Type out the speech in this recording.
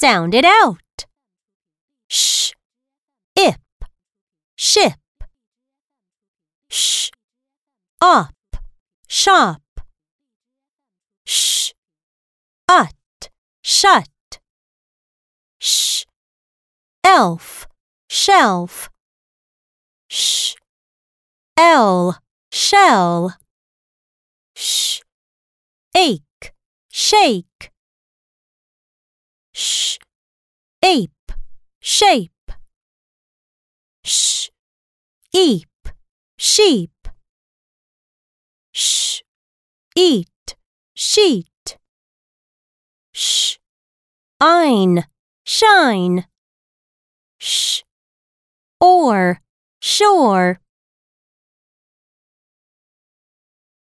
Sound it out. Sh, ip, ship. Sh, up, shop. Sh, ut, shut. Sh, elf, shelf. Sh, L, shell. Sh, ache, shake. Shape. Sh, eep, sheep. Sh, eat, sheet. Sh, ein, shine. Sh, or, shore.